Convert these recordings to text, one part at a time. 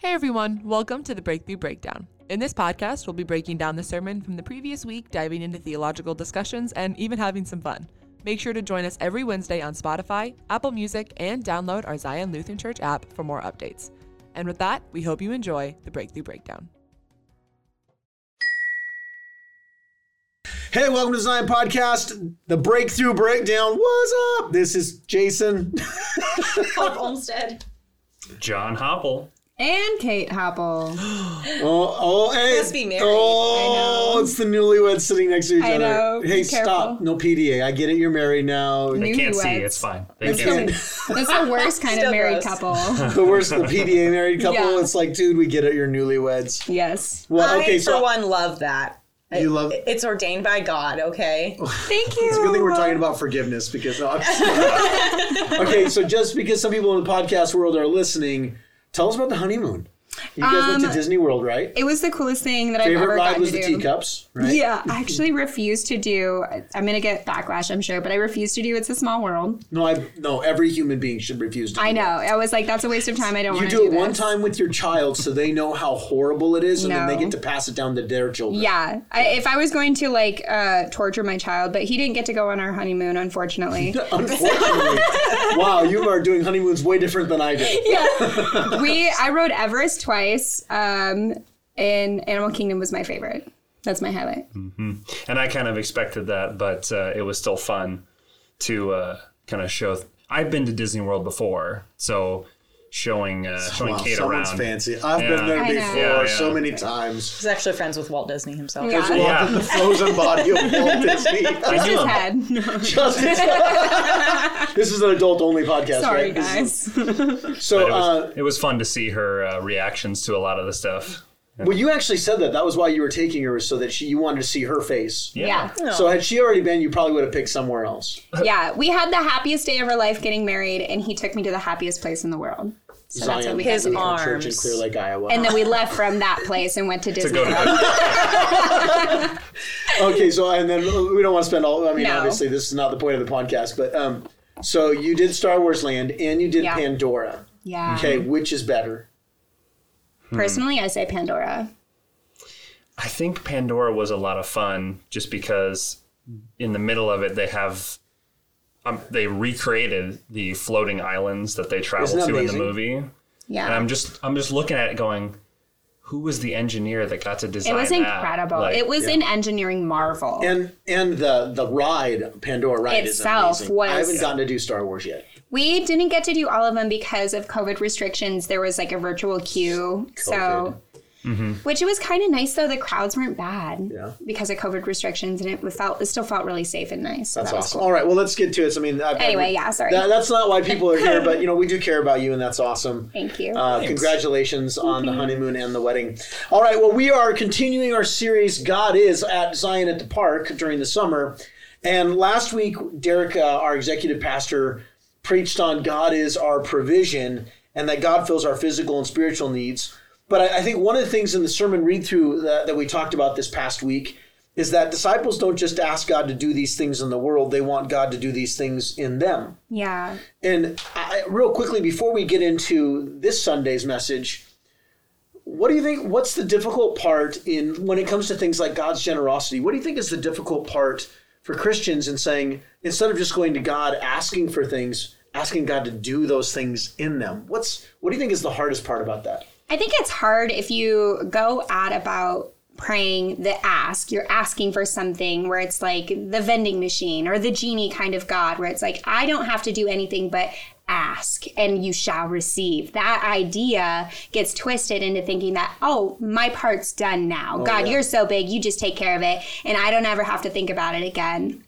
Hey everyone, welcome to the Breakthrough Breakdown. In this podcast, we'll be breaking down the sermon from the previous week, diving into theological discussions, and even having some fun. Make sure to join us every Wednesday on Spotify, Apple Music, and download our Zion Lutheran Church app for more updates. And with that, we hope you enjoy the Breakthrough Breakdown. Hey, welcome to Zion Podcast, the Breakthrough Breakdown. What's up? This is Jason. Hope Olmsted. John Hopple. And Kate Hopple. Oh, oh, hey. Must be married. Oh, know. it's the newlyweds sitting next to each I other. know. Hey, Be stop. careful. No PDA. I get it. You're married now. They can't see. Newlyweds. It's fine. They That's can't the, that's the worst kind Still of married gross. couple. the worst, the PDA married couple. Yeah. It's like, dude, we get it. You're newlyweds. Yes. Well, okay, I, so for one, love that. you love. It's ordained by God, okay? Thank you. It's a good thing we're talking about forgiveness because. no, I'm just okay, so just because some people in the podcast world are listening, tell us about the honeymoon. You guys went to Um, Disney World, right? It was the coolest thing that I've Favorite ever ride gotten was to the do. teacups, right? Yeah, I actually refuse to do. I'm gonna get backlash, I'm sure, but I refuse to do. It's a small world. No, I no. Every human being should refuse to. I know. that. I was like, that's a waste of time. I don't You want to do do it one this. time with your child, so they know how horrible it is, and then they get to pass it down to their children. Yeah, I, if I was going to like uh, torture my child, but he didn't get to go on our honeymoon, unfortunately. Unfortunately, wow, you are doing honeymoons way different than I did. yeah. We I rode Everest twice. Um, and Animal Kingdom was my favorite. That's my highlight. And I kind of expected that, but uh, it was still fun to uh, kind of show. I've been to Disney World before, so showing uh, showing Wow, Kate someone's around. fancy. I've Yeah. been there before Yeah, so many times. He's actually friends with Walt Disney himself. Yeah. Just walk the frozen body of Walt Disney. I knew His him. head. No. Just- this is an adult-only podcast, Sorry, right? This is- guys. So, It was, uh, it was fun to see her uh, reactions to a lot of the stuff. Well, you actually said that. That was why you were taking her, so that she, you wanted to see her face. yeah. So had she already been, you probably would have picked somewhere else. Yeah. We had the happiest day of our life getting married, and he took me to the happiest place in the world. So that's what we His had to do. Church in Arms. Clear Lake, Iowa. And then we left from that place and went to To Disney to World. okay, so and then we don't want to spend all. I mean, No. obviously, this is not the point of the podcast, but um, so you did Star Wars Land and you did Yeah. Pandora. Yeah. Okay, which is better? Personally, I say Pandora. I think Pandora was a lot of fun, just because in the middle of it they have. Um, they recreated the floating islands that they travel Isn't that to in the movie. Yeah. And I'm just I'm just looking at it going, who was the engineer that got to design It was that? incredible. Like, it was an engineering marvel. And and the the ride Pandora ride Itself is amazing. was- I haven't gotten to do Star Wars yet. We didn't get to do all of them because of COVID restrictions. There was like a virtual queue. So, which it was kind of nice though. The crowds weren't bad Yeah. because of COVID restrictions, and it felt it still felt really safe and nice. So That's that awesome. cool. All right, well, let's get to it. So, I mean, I've, Anyway, yeah, sorry. That, that's not why people are here, but you know, we do care about you, and that's awesome. Thank you. Uh, congratulations on the honeymoon and the wedding. All right, well, we are continuing our series, God is at Zion at the Park during the summer. And last week, Derek, uh, our executive pastor, preached on God is our provision and that God fills our physical and spiritual needs. But I, I think one of the things in the sermon read through that, that we talked about this past week is that disciples don't just ask God to do these things in the world, they want God to do these things in them. yeah. And I, real quickly, before we get into this Sunday's message, what do you think? What's the difficult part in when it comes to things like God's generosity? What do you think is the difficult part for Christians in saying instead of just going to God asking for things, asking God to do those things in them? What's what do you think is the hardest part about that? I think it's hard if you go at about praying the ask. You're asking for something where it's like the vending machine or the genie kind of God, where it's like, I don't have to do anything but ask and you shall receive. That idea gets twisted into thinking that, oh, my part's done now. Oh, God, yeah. you're so big, you just take care of it, and I don't ever have to think about it again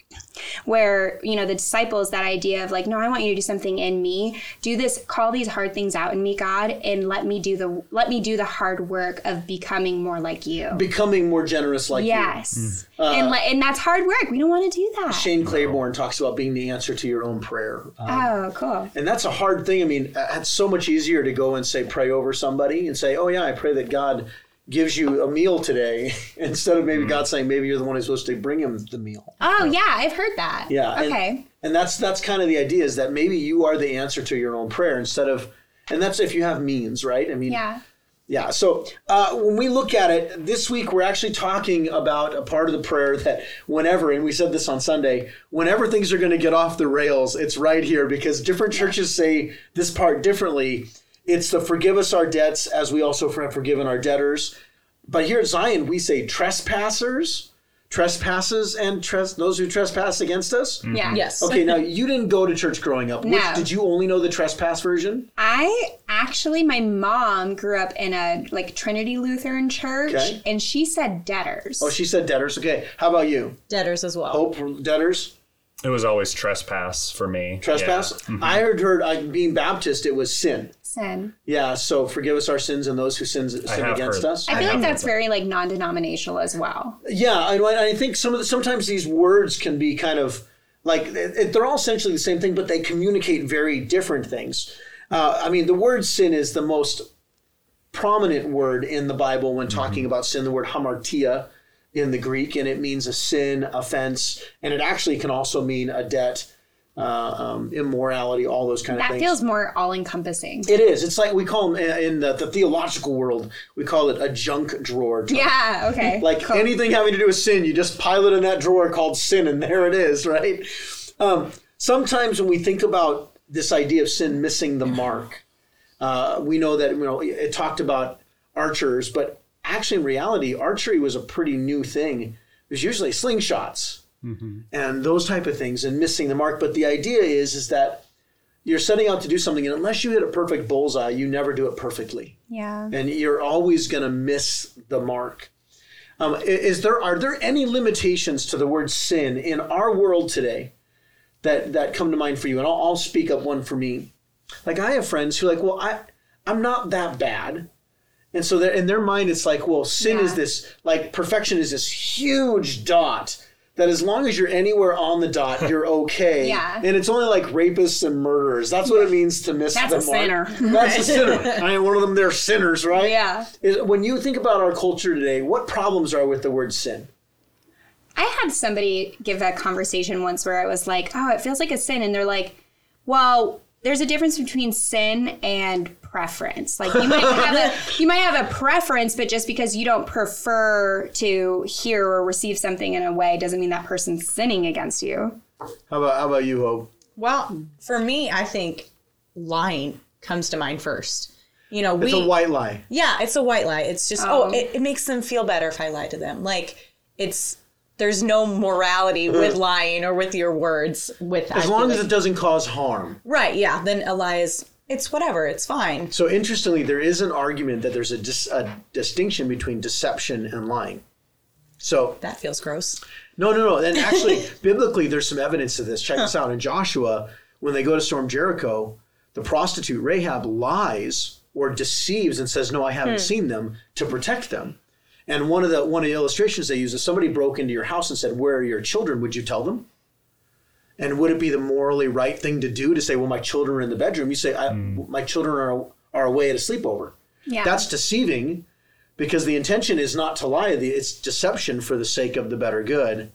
where you know the disciples that idea of like no i want you to do something in me. Do this call these hard things out in me god and let me do the let me do the hard work of becoming more like you. Becoming more generous like you. yes. Mm. Uh, and le- and that's hard work. We don't want to do that. Shane Claiborne talks about being the answer to your own prayer. Um, oh cool. And that's a hard thing. I mean, uh, it's so much easier to go and say, pray over somebody and say, oh, yeah, I pray that God gives you a meal today instead of maybe God saying, maybe you're the one who's supposed to bring him the meal. oh yeah i've heard that Yeah. and- okay And, that's that's kind of the idea is that maybe you are the answer to your own prayer instead of, and that's if you have means, right? I mean, yeah Yeah. So uh, when we look at it this week, we're actually talking about a part of the prayer that whenever, and we said this on Sunday, whenever things are going to get off the rails, it's right here because different churches say this part differently. It's the forgive us our debts as we also have forgiven our debtors. But here at Zion, we say trespassers, trespasses, and tres- those who trespass against us. Yeah. Yes. Okay, now you didn't go to church growing up. Which, No. did you only know the trespass version? I actually, my mom grew up in a like Trinity Lutheran church, Okay. and she said debtors. Oh, she said debtors. Okay, how about you? Debtors as well. Hope debtors. It was always trespass for me. Trespass. Yeah. I heard heard uh, being Baptist, it was sin. Sin. Yeah, so forgive us our sins and those who sins, sin against heard. us. I I feel have like that's heard very like non-denominational as well. Yeah, I, I think some of the, sometimes these words can be kind of like they're all essentially the same thing, but they communicate very different things. Uh, I mean, the word sin is the most prominent word in the Bible when talking about sin. The word hamartia in the Greek, and it means a sin, offense, and it actually can also mean a debt, uh, um, immorality, all those kind of That things. That feels more all-encompassing. It is. It's like we call them in the, the theological world. We call it a junk drawer. term. Yeah. Okay. Like Cool. anything having to do with sin, you just pile it in that drawer called sin, and there it is, right? Um, sometimes when we think about this idea of sin missing the mark, uh, we know that you know it talked about archers, but actually in reality, archery was a pretty new thing. It was usually slingshots and those type of things, and missing the mark. But the idea is is that you're setting out to do something, and unless you hit a perfect bullseye, you never do it perfectly Yeah. and you're always going to miss the mark. Um, is there are there any limitations to the word sin in our world today that that come to mind for you? And I'll, I'll speak up one for me. Like I have friends who are like, well, I I'm not that bad, and so in their mind it's like, well, sin is this like perfection is this huge dot. That as long as you're anywhere on the dot, you're okay. Yeah. And it's only like rapists and murderers. That's what it means to miss That's the a mark. sinner. That's a sinner. I ain't one of them. They're sinners, right? Yeah. Is, when you think about our culture today, what problems are with the word sin? I had somebody give a conversation once where I was like, "Oh, it feels like a sin," and they're like, "Well, there's a difference between sin and preference. Like you might have a you might have a preference, but just because you don't prefer to hear or receive something in a way doesn't mean that person's sinning against you." How about how about you, Hope? Well, for me, I think lying comes to mind first. You know, It's we a white lie. Yeah, it's a white lie. It's just oh, oh. it, it makes them feel better if I lie to them. Like it's there's no morality with lying or with your words. With As long as it doesn't cause harm. right, yeah, then a lie is it's whatever. It's fine. So interestingly, there is an argument that there's a, dis, a distinction between deception and lying. So That feels gross. no, no, no. And actually, biblically, there's some evidence of this. Check this out. In Joshua, when they go to storm Jericho, the prostitute Rahab lies or deceives and says, "No, I haven't hmm. seen them," to protect them. And one of the one of the illustrations they use is somebody broke into your house and said, "Where are your children? Would you tell them?" And would it be the morally right thing to do to say, "Well, my children are in the bedroom"? You say, I, hmm. "My children are are away at a sleepover." Yeah. That's deceiving because the intention is not to lie. It's deception for the sake of the better good.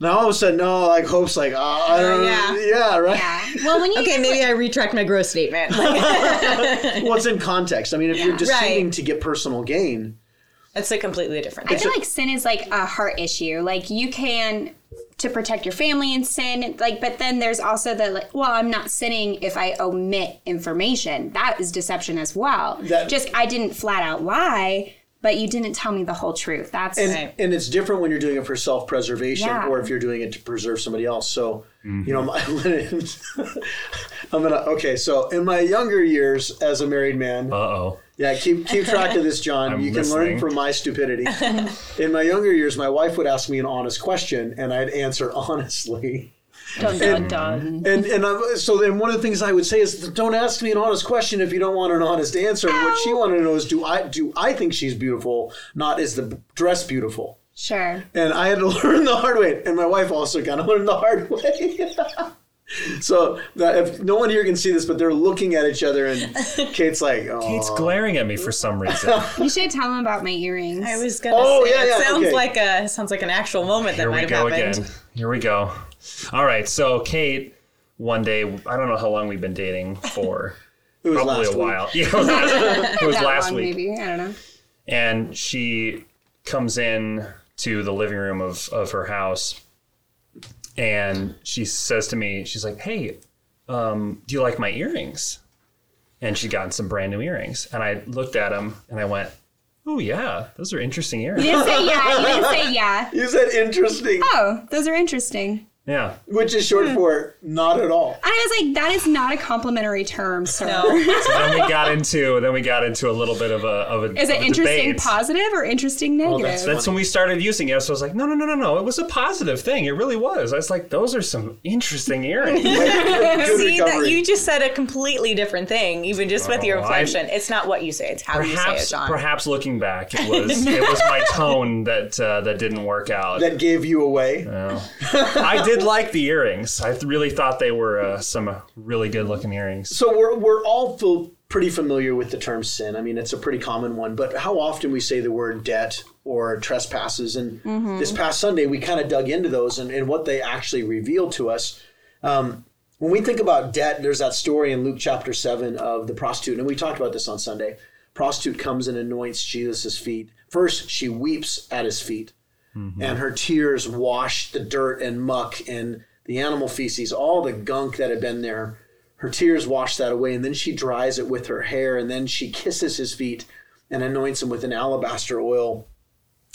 Now all of a sudden, no, like Hope's like, oh, I don't yeah. know. Yeah, right. yeah. Well, when you Okay, maybe I retract my gross statement. Well, it's in context. I mean, if you're deceiving Right. to get personal gain, that's a completely different I feel like sin is like a heart issue. Like you can to protect your family and sin like but then there's also the like well I'm not sinning if I omit information. That is deception as well. That- Just I didn't flat out lie, but you didn't tell me the whole truth. That's and Right. and it's different when you're doing it for self preservation Yeah. or if you're doing it to preserve somebody else. So you know, my, I'm gonna okay. So in my younger years as a married man, Uh oh. Yeah, keep keep track of this, John. I'm you can learn from my stupidity. In my younger years, my wife would ask me an honest question, and I'd answer honestly. Dun dun dun. And and I, so then one of the things I would say is, don't ask me an honest question if you don't want an honest answer. And what she wanted to know is, do I do I think she's beautiful? Not is the dress beautiful? Sure. And I had to learn the hard way. And my wife also kind of learned the hard way. so that if no one here can see this, but they're looking at each other, and Kate's like, oh. Kate's glaring at me for some reason. You should tell him about my earrings. I was gonna Oh, say yeah, yeah, it sounds okay. like a sounds like an actual moment that Here we might go have happened. again. Here we go. All right. So Kate, one day, I don't know how long we've been dating for. It was probably last a while. Yeah, it was last, it was last long, week. maybe. I don't know. and she comes in to the living room of, of her house and she says to me she's like hey um, do you like my earrings and she gotten some brand new earrings and i looked at them and i went oh yeah those are interesting earrings You didn't say yeah. You didn't say yeah. You said interesting, Oh, those are interesting. Yeah which is short for not at all. I was like, that is not a complimentary term, sir. No. so then we got into then we got into a little bit of a of a Is of it a interesting debate. positive or interesting negative? that's- that's when we started using it. So I was like, no, no, no, no, no. It was a positive thing. It really was. I was like, those are some interesting earrings. Good See that you just said a completely different thing, even just with your Oh, I- inflection. It's not what you say; it's how you say it, John. perhaps looking back, it was it was my tone that uh, that didn't work out. that gave you away. I did like the earrings. I really thought they were uh, some uh, really good looking earrings. So we're we're all feel pretty familiar with the term sin. I mean, it's a pretty common one. But how often we say the word debt or trespasses? And this past Sunday, we kind of dug into those and, and what they actually reveal to us. Um, when we think about debt, there's that story in Luke chapter seven of the prostitute, and we talked about this on Sunday. Prostitute comes and anoints Jesus' feet. First, she weeps at his feet, Mm-hmm. and her tears wash the dirt and muck and the animal feces, all the gunk that had been there. Her tears wash that away, and then she dries it with her hair, and then she kisses his feet and anoints him with an alabaster oil.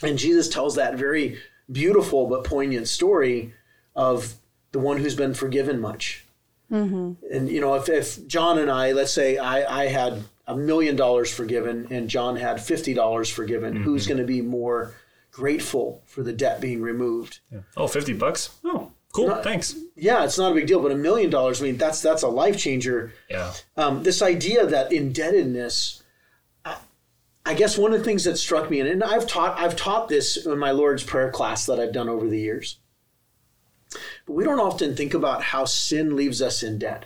And Jesus tells that very beautiful but poignant story of the one who's been forgiven much. Mm-hmm. And you know, if, if John and I, let's say I, I had a million dollars forgiven and John had fifty dollars forgiven, mm-hmm. who's going to be more grateful for the debt being removed? Oh, 50 bucks? Oh, cool. Thanks. Yeah, it's not a big deal, but a million dollars, I mean, that's that's a life changer. Yeah. Um, this idea that indebtedness, I, I guess one of the things that struck me, and, and I've taught I've taught this in my Lord's Prayer class that I've done over the years. But we don't often think about how sin leaves us in debt.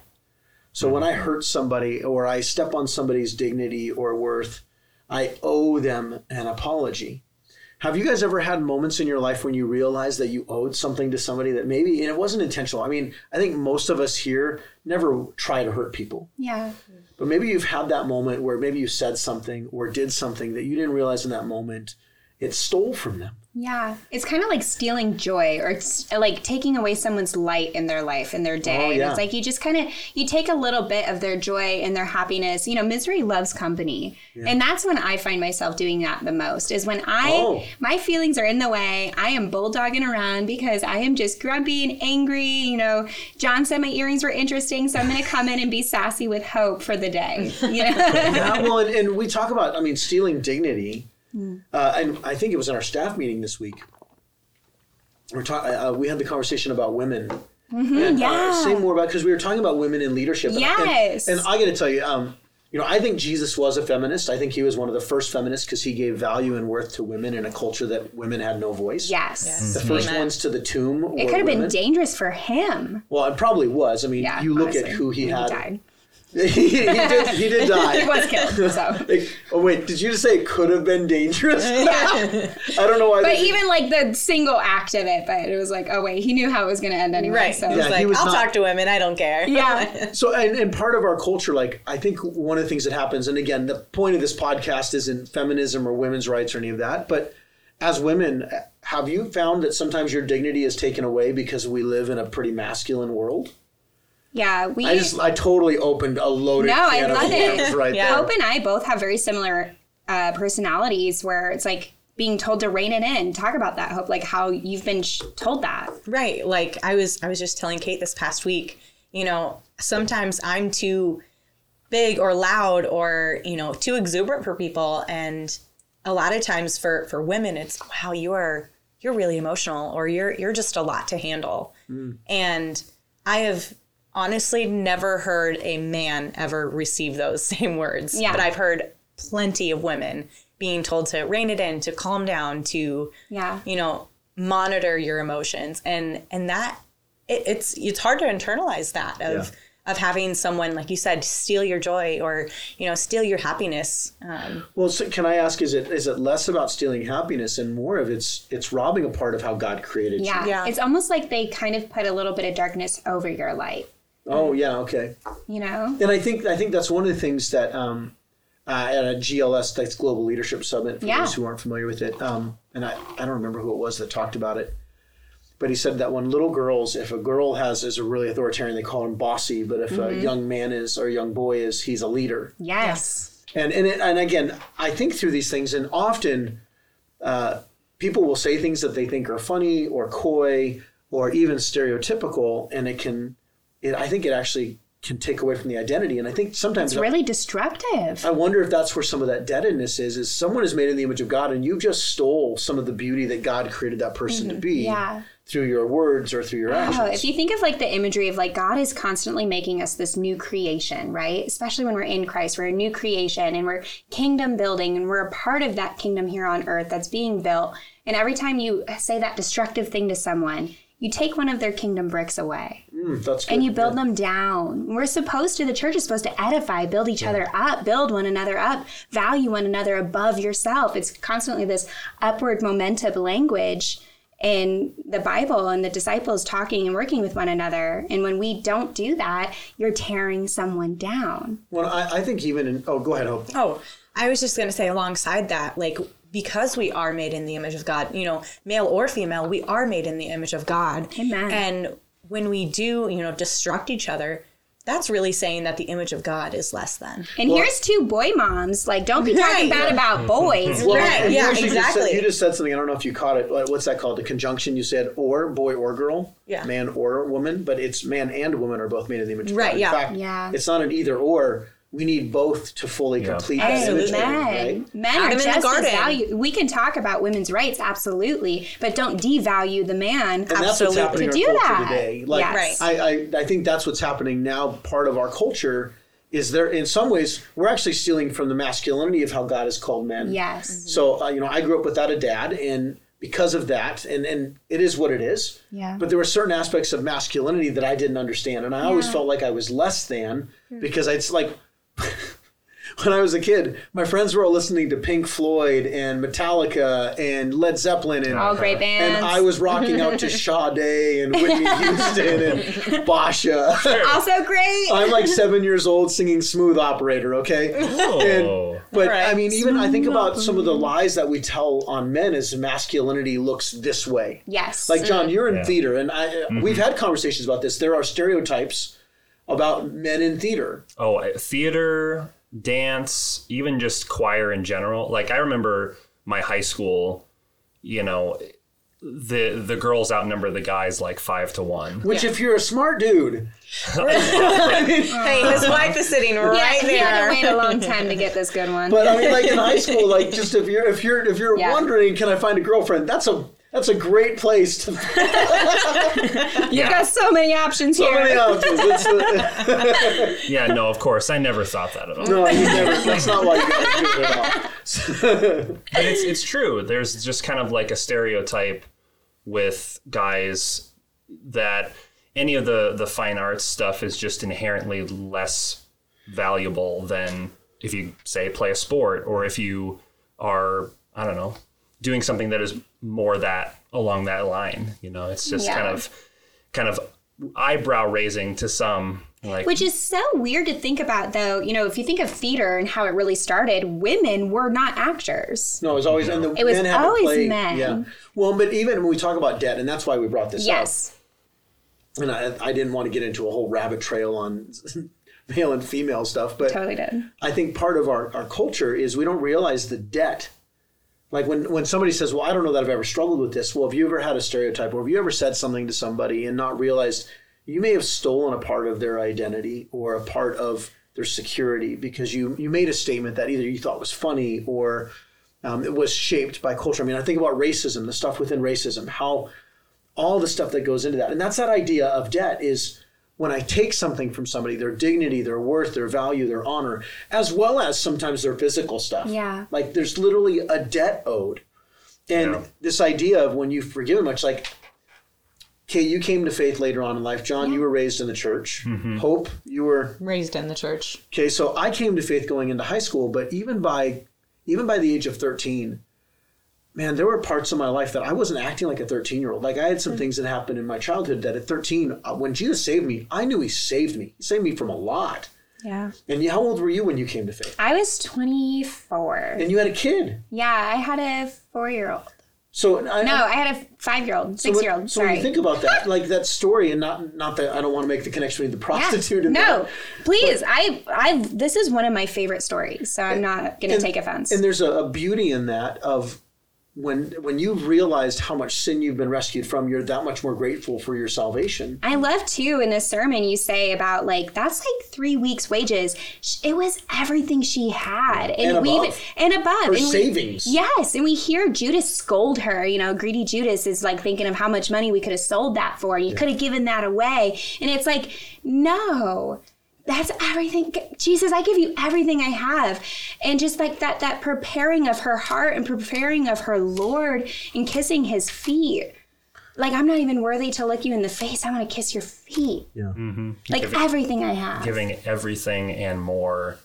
So when I hurt somebody or I step on somebody's dignity or worth, I owe them an apology. Have you guys ever had moments in your life when you realized that you owed something to somebody that maybe, and it wasn't intentional? I mean, I think most of us here never try to hurt people. yeah. But maybe you've had that moment where maybe you said something or did something that you didn't realize in that moment it stole from them. Yeah, it's kind of like stealing joy or it's like taking away someone's light in their life in their day. Oh, yeah. It's like you just kind of you take a little bit of their joy and their happiness. You know, misery loves company, and that's when I find myself doing that the most. Is when I Oh. my feelings are in the way. I am bulldogging around because I am just grumpy and angry. You know, John said my earrings were interesting, so I'm going to come in and be sassy with hope for the day. You know? yeah, well, and, and we talk about, I mean, stealing dignity. Uh, and I think it was in our staff meeting this week. We're talk- uh, we had the conversation about women. and, yeah. Uh, say more about because we were talking about women in leadership. And- and- Yes. And, I got to tell you, um, you know, I think Jesus was a feminist. I think he was one of the first feminists because he gave value and worth to women in a culture that women had no voice. yes. The first Amen. ones to the tomb. It could have been dangerous for him. Well, it probably was. I mean, Yeah, you look honestly. at who he He had. died. He, he did. He did die. He was killed. So. Like, oh wait, did you just say it could have been dangerous? I don't know why. But they- even like the single act of it, but it was like, oh wait, he knew how it was going to end anyway. right? So He's Yeah, he like, was I'll not- talk to women. I don't care. yeah, so, and, and part of our culture, like I think one of the things that happens, and again, the point of this podcast isn't feminism or women's rights or any of that, but as women, have you found that sometimes your dignity is taken away because we live in a pretty masculine world? Yeah. We I just, I totally opened a loaded No, I can of love it. worms right Yeah. there. Hope and I both have very similar uh, personalities, where it's like being told to rein it in. Talk about that, Hope, like how you've been sh- told that. Right. Like I was I was just telling Kate this past week, you know, sometimes I'm too big or loud or, you know, too exuberant for people and a lot of times for for women it's wow, you are you're really emotional or you're you're just a lot to handle. And I have honestly never heard a man ever receive those same words. Yeah. But I've heard plenty of women being told to rein it in, to calm down, to Yeah. you know monitor your emotions and and that it, it's it's hard to internalize that of of having someone like you said steal your joy or you know steal your happiness um, Well, so can I ask? Is it is it less about stealing happiness and more of it's it's robbing a part of how God created you? Yeah. Yeah. It's almost like they kind of put a little bit of darkness over your light. Oh yeah, okay. You know? And I think I think that's one of the things that um, uh, at a GLS, that's Global Leadership Summit. For Yeah. those who aren't familiar with it, um, and I, I don't remember who it was that talked about it, but he said that when little girls, if a girl has is a really authoritarian, they call him bossy. But if a young man is or a young boy is, he's a leader. Yes. And and it, and again, I think through these things, and often uh, people will say things that they think are funny or coy or even stereotypical, and it can, it, I think it actually can take away from the identity. And I think sometimes It's really destructive. I wonder if that's where some of that deadness is. Is someone is made in the image of God, and you just stole some of the beauty that God created that person to be Mm-hmm. Yeah. through your words or through your actions. Oh, if you think of like the imagery of like God is constantly making us this new creation, right? Especially when we're in Christ, we're a new creation and we're kingdom building and we're a part of that kingdom here on earth that's being built. And every time you say that destructive thing to someone, you take one of their kingdom bricks away Mm, that's good. and you build them down. We're supposed to, the church is supposed to edify, build each other up, build one another up, value one another above yourself. It's constantly this upward momentum language in the Bible and the disciples talking and working with one another. And when we don't do that, you're tearing someone down. Well, I, I think even in oh, go ahead, Hope. Oh, I was just going to say alongside that, like, because we are made in the image of God, you know, male or female, we are made in the image of God. Amen. And when we do, you know, destruct each other, that's really saying that the image of God is less than. And here's two boy moms. Like, don't be talking Right. bad about boys. Well, Right, and you yeah, just said- exactly. you just said something. I don't know if you caught it. What's that called? The conjunction. You said or boy or girl. Yeah. Man or woman, but it's man and woman are both made in the image of Right, God. yeah. Fact, Yeah. it's not an either or. We need both to fully complete that image. Absolutely. right? Men, men Adam are in the just as garden. valued. We can talk about women's rights, absolutely, but don't devalue the man. And that's what's Absolutely. happening To in our do culture that. today. Like Yes. I, I, I think that's what's happening now. Part of our culture is there. In some ways, we're actually stealing from the masculinity of how God has called men. Yes. So uh, you know, I grew up without a dad, and because of that, and and it is what it is. Yeah. But there were certain aspects of masculinity that I didn't understand, and I always felt like I was less than because it's like. When I was a kid, my friends were all listening to Pink Floyd and Metallica and Led Zeppelin and All great bands. and I was rocking out to Sade and Whitney Houston and Basia. also great. I'm like seven years old singing Smooth Operator, okay? Oh. But Right. I mean, even I think about some of the lies that we tell on men is masculinity looks this way. yes. Like John, mm-hmm. you're in Yeah. theater, and I uh, we've mm-hmm. had conversations about this. There are stereotypes about men in theater. Oh, uh, theater, dance, even just choir in general. Like I remember my high school, you know, the the girls outnumber the guys like five to one. Which, if you're a smart dude, Hey, his wife is sitting yeah, right he had to there. wait a long time to get this good one. but I mean, like in high school, like just if you're if you're if you're Yeah. wondering, can I find a girlfriend? That's a that's a great place to You've got so many options so here. many options. It's, uh, Yeah, no, of course, I never thought that at all. no, you never, that's not why you guys do it at all. But it's it's true. There's just kind of like a stereotype with guys that any of the the fine arts stuff is just inherently less valuable than if you say play a sport or if you are I don't know doing something that is more that along that line. You know, it's just Yeah. kind of kind of eyebrow raising to some. Like Which is so weird to think about, though. You know, if you think of theater and how it really started, women were not actors. No, it was always and the It was men had to always play, men. Yeah. Well, but even when we talk about debt, and that's why we brought this Yes. up. And I, I didn't want to get into a whole rabbit trail on male and female stuff, but Totally did. I think part of our, our culture is we don't realize the debt. Like when, when somebody says, Well, I don't know that I've ever struggled with this. Well, have you ever had a stereotype or have you ever said something to somebody and not realized you may have stolen a part of their identity or a part of their security because you, you made a statement that either you thought was funny or um, it was shaped by culture. I mean, I think about racism, the stuff within racism, how all the stuff that goes into that. And that's that idea of debt is when I take something from somebody, their dignity, their worth, their value, their honor, as well as sometimes their physical stuff. Yeah. Like there's literally a debt owed. And Yeah. this idea of when you forgive much, like, okay, you came to faith later on in life. John, you were raised in the church. Mm-hmm. Hope, you were Raised in the church. Okay, so I came to faith going into high school, but even by even by the age of 13, man, there were parts of my life that I wasn't acting like a 13 year old. Like I had some things that happened in my childhood that at 13, uh, when Jesus saved me, I knew He saved me. He saved me from a lot. Yeah. And how old were you when you came to faith? I was 24. And you had a kid. Yeah, I had a four year old. So I, No, I had a five year old, six-year-old. So when Sorry. you think about that, like that story, and not not that I don't want to make the connection between the Yeah. prostitute and no, that, please. I, I, this is one of my favorite stories, so I'm not going to take offense. And there's a, a beauty in that of when when you've realized how much sin you've been rescued from, you're that much more grateful for your salvation. I love too in a sermon you say about like that's like three weeks' wages. It was everything she had, and, And we above. and above Her and we- savings. yes, and we hear Judas scold her. You know, greedy Judas is like thinking of how much money we could have sold that for. You could have given that away, and it's like no. That's everything. Jesus, I give you everything I have. And just like that that preparing of her heart and preparing of her Lord and kissing his feet. Like I'm not even worthy to look you in the face. I want to kiss your feet. Yeah. Mm-hmm. Like everything I have. giving everything and more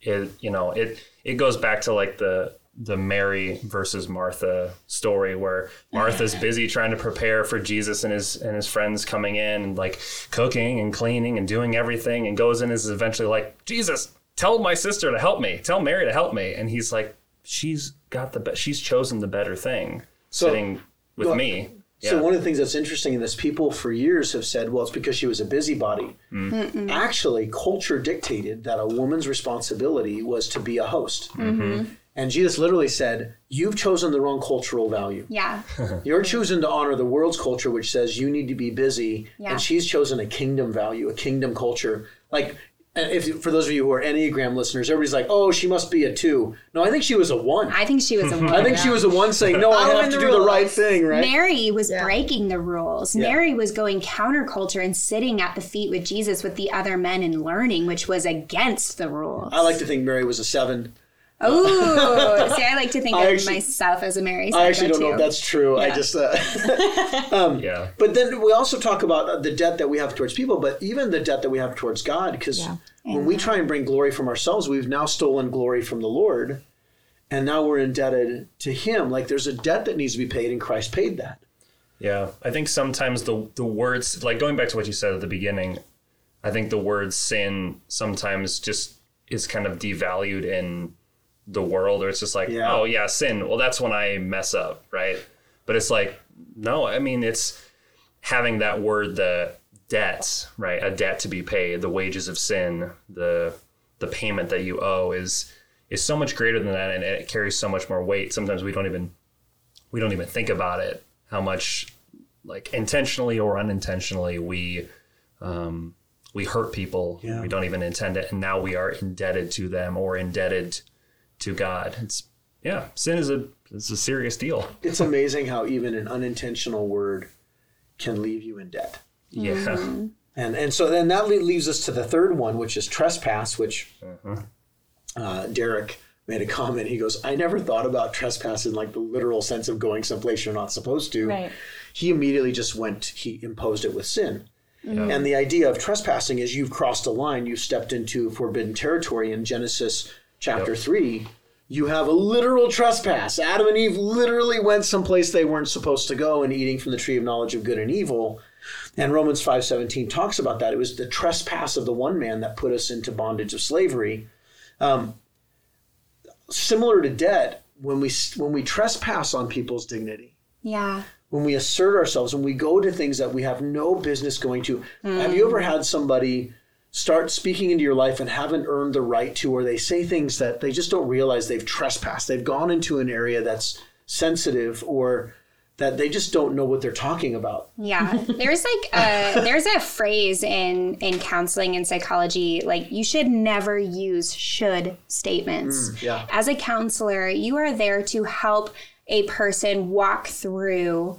it you know it it goes back to like the the Mary versus Martha story where Martha's busy trying to prepare for Jesus and his and his friends coming in and like cooking and cleaning and doing everything and goes in and is eventually like Jesus tell my sister to help me. Tell Mary to help me. And he's like she's got the be- she's chosen the better thing sitting with well, me. So Yeah. one of the things that's interesting in this, people for years have said, well, it's because she was a busybody. Mm-hmm. Actually, culture dictated that a woman's responsibility was to be a host. Mm-hmm. Mm-hmm. And Jesus literally said, you've chosen the wrong cultural value. yeah. You're choosing to honor the world's culture, which says you need to be busy, Yeah. and she's chosen a kingdom value, a kingdom culture. Like, if for those of you who are Enneagram listeners, everybody's like, "Oh, she must be a two. No, I think she was a one. I I think she was a woman. think she was a one saying, "No, I have to the do the right thing." Right? Mary was breaking the rules. Mary was going counterculture and sitting at the feet with Jesus with the other men and learning, which was against the rules. I like to think Mary was a seven. Ooh, see, I like to think I of actually- myself as a Mary. I actually don't know if that's true. I just. Uh, yeah But then we also talk about uh, the debt that we have towards people, but even the debt that we have towards God, because Yeah. when we try and bring glory from ourselves, we've now stolen glory from the Lord, and now we're indebted to Him. Like there's a debt that needs to be paid, and Christ paid that. Yeah, I think sometimes the the words like going back to what you said at the beginning, I think the word sin sometimes just is kind of devalued in the world or it's just like, Yeah. oh yeah, sin. Well, that's when I mess up, right? But it's like no, I mean it's having that word the debt, right? A debt to be paid, the wages of sin, the the payment that you owe is is so much greater than that and it carries so much more weight. Sometimes we don't even we don't even think about it how much like intentionally or unintentionally we um, we hurt people Yeah. we don't even intend it and now we are indebted to them or indebted to god it's yeah sin is a it's a serious deal It's amazing how even an unintentional word can leave you in debt. yeah mm-hmm. And and so then that le- leaves us to the third one, which is trespass, which uh-huh. uh, Derek made a comment. He goes, "I never thought about trespass in like the literal sense of going someplace you're not supposed to." Right. He immediately just went. He imposed it with sin. Mm-hmm. And the idea of trespassing is you've crossed a line, you've stepped into forbidden territory. In Genesis chapter three, you have a literal trespass. Adam and Eve literally went someplace they weren't supposed to go and eating from the tree of knowledge of good and evil. And Romans 5:17 talks about that. It was the trespass of the one man that put us into bondage of slavery. Um, similar to debt, when we when we trespass on people's dignity, Yeah. when we assert ourselves, when we go to things that we have no business going to. Have you ever had somebody start speaking into your life and haven't earned the right to, or they say things that they just don't realize they've trespassed? They've gone into an area that's sensitive or that they just don't know what they're talking about. Yeah, there's like a there's a phrase in in counseling and psychology like you should never use should statements. Mm, yeah. As a counselor, you are there to help a person walk through